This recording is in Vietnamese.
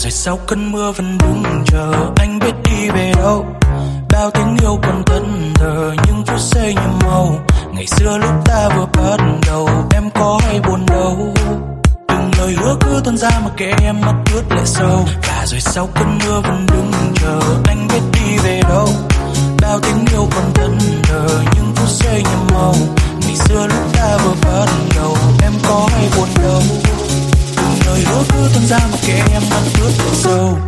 rồi sau cơn mưa vẫn đứng chờ. Anh biết đi về đâu. Bao tiếng yêu còn thân thờ, nhưng phút giây như màu. Ngày xưa lúc ta vừa bắt đầu, em có hay buồn đâu. Từng lời hứa cứ tuôn ra mà kệ em mắt ướt lệ sâu. Và rồi sau cơn mưa vẫn đứng chờ. Anh biết đi về đâu. Bao tiếng yêu còn thân thờ, nhưng phút giây như màu. Ngày xưa lúc ta vừa bắt đầu, em có hay buồn đâu tuôn ra một kệ em mắt ướt sâu.